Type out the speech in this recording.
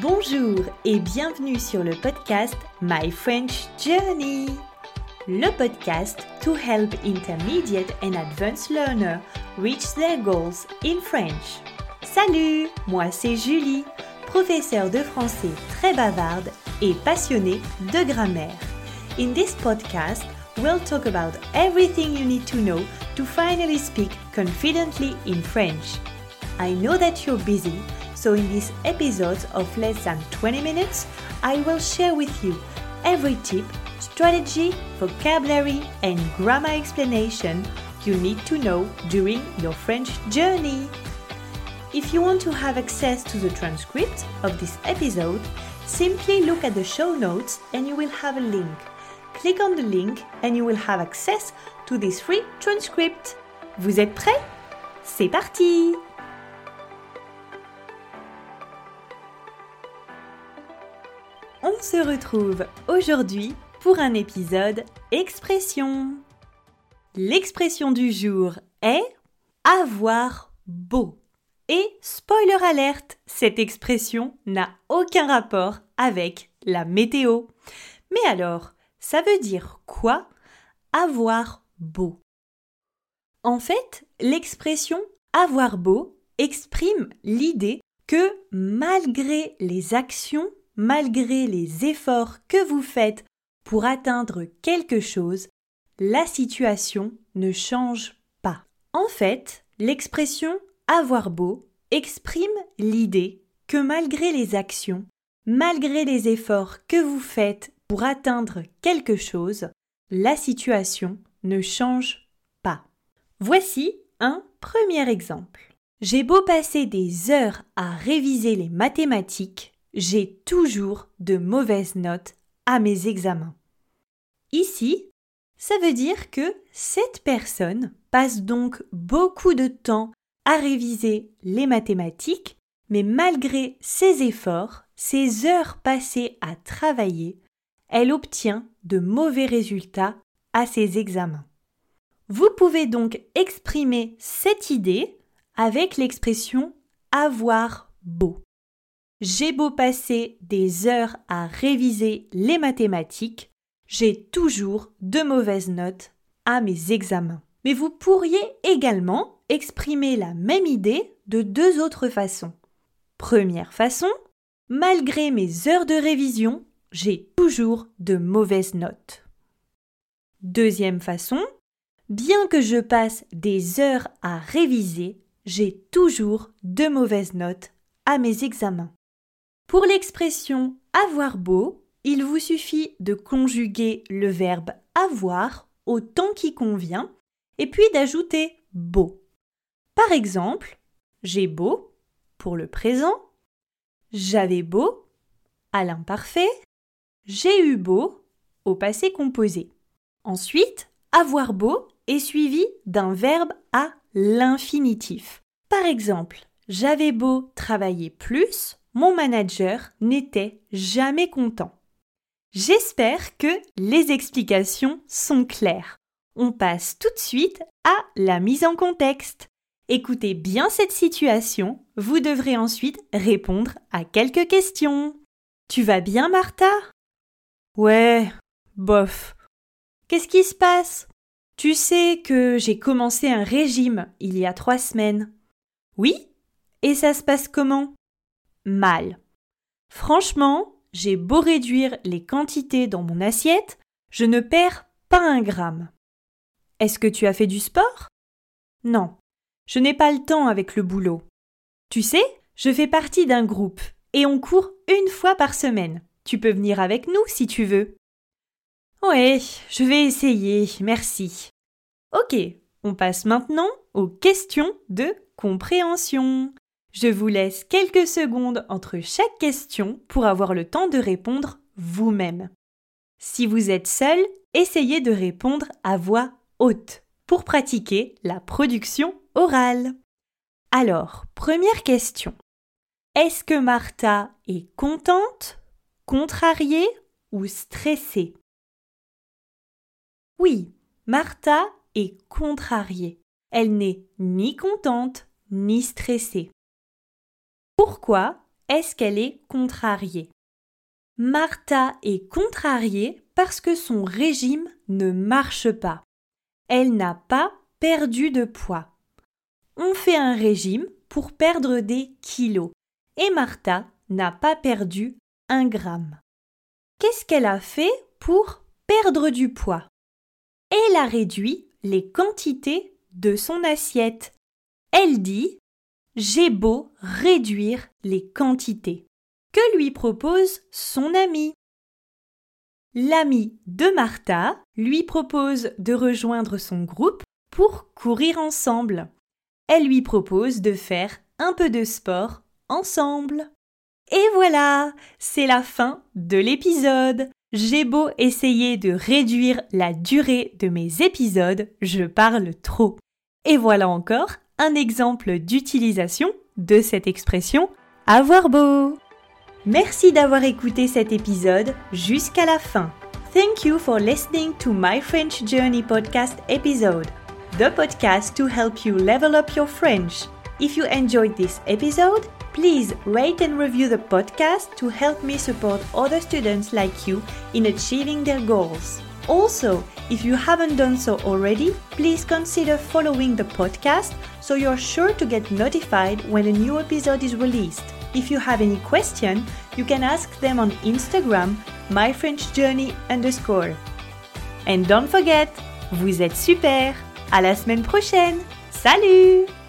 Bonjour et bienvenue sur le podcast My French Journey. Le podcast to help intermediate and advanced learners reach their goals in French. Salut, moi c'est Julie, professeure de français très bavarde et passionnée de grammaire. In this podcast, we'll talk about everything you need to know to finally speak confidently in French. I know that you're busy so, in this episode of less than 20 minutes, I will share with you every tip, strategy, vocabulary, and grammar explanation you need to know during your French journey. If you want to have access to the transcript of this episode, simply look at the show notes and you will have a link. Click on the link and you will have access to this free transcript. Vous êtes prêts C'est parti on se retrouve aujourd'hui pour un épisode expression. L'expression du jour est avoir beau. Et spoiler alerte, cette expression n'a aucun rapport avec la météo. Mais alors, ça veut dire quoi avoir beau? En fait, l'expression avoir beau exprime l'idée que malgré les actions malgré les efforts que vous faites pour atteindre quelque chose, la situation ne change pas. En fait, l'expression avoir beau exprime l'idée que malgré les actions, malgré les efforts que vous faites pour atteindre quelque chose, la situation ne change pas. Voici un premier exemple. J'ai beau passer des heures à réviser les mathématiques, j'ai toujours de mauvaises notes à mes examens. Ici, ça veut dire que cette personne passe donc beaucoup de temps à réviser les mathématiques, mais malgré ses efforts, ses heures passées à travailler, elle obtient de mauvais résultats à ses examens. Vous pouvez donc exprimer cette idée avec l'expression avoir beau. J'ai beau passer des heures à réviser les mathématiques, j'ai toujours de mauvaises notes à mes examens. Mais vous pourriez également exprimer la même idée de deux autres façons. Première façon, malgré mes heures de révision, j'ai toujours de mauvaises notes. Deuxième façon, bien que je passe des heures à réviser, j'ai toujours de mauvaises notes à mes examens. Pour l'expression avoir beau, il vous suffit de conjuguer le verbe avoir au temps qui convient et puis d'ajouter beau. Par exemple, j'ai beau pour le présent, j'avais beau à l'imparfait, j'ai eu beau au passé composé. Ensuite, avoir beau est suivi d'un verbe à l'infinitif. Par exemple, j'avais beau travailler plus, mon manager n'était jamais content. J'espère que les explications sont claires. On passe tout de suite à la mise en contexte. Écoutez bien cette situation, vous devrez ensuite répondre à quelques questions. Tu vas bien, Martha? Ouais, bof. Qu'est-ce qui se passe? Tu sais que j'ai commencé un régime il y a trois semaines. Oui? Et ça se passe comment? Mal. Franchement, j'ai beau réduire les quantités dans mon assiette, je ne perds pas un gramme. Est-ce que tu as fait du sport? Non, je n'ai pas le temps avec le boulot. Tu sais, je fais partie d'un groupe et on court une fois par semaine. Tu peux venir avec nous si tu veux. Ouais, je vais essayer, merci. Ok, on passe maintenant aux questions de compréhension. Je vous laisse quelques secondes entre chaque question pour avoir le temps de répondre vous-même. Si vous êtes seul, essayez de répondre à voix haute pour pratiquer la production orale. Alors, première question. Est-ce que Martha est contente, contrariée ou stressée? Oui, Martha est contrariée. Elle n'est ni contente ni stressée. Pourquoi est-ce qu'elle est contrariée? Martha est contrariée parce que son régime ne marche pas. Elle n'a pas perdu de poids. On fait un régime pour perdre des kilos et Martha n'a pas perdu un gramme. Qu'est-ce qu'elle a fait pour perdre du poids? Elle a réduit les quantités de son assiette. Elle dit J'ai beau réduire les quantités. Que lui propose son ami? L'ami de Martha lui propose de rejoindre son groupe pour courir ensemble. Elle lui propose de faire un peu de sport ensemble. Et voilà, c'est la fin de l'épisode. J'ai beau essayer de réduire la durée de mes épisodes, je parle trop. Et voilà encore un exemple d'utilisation de cette expression avoir beau. Merci d'avoir écouté cet épisode jusqu'à la fin. Thank you for listening to my French Journey podcast episode, the podcast to help you level up your French. If you enjoyed this episode, please rate and review the podcast to help me support other students like you in achieving their goals. Also, if you haven't done so already, please consider following the podcast so you're sure to get notified when a new episode is released. If you have any question, you can ask them on Instagram, myfrenchjourney underscore. And don't forget, vous êtes super! À la semaine prochaine! Salut!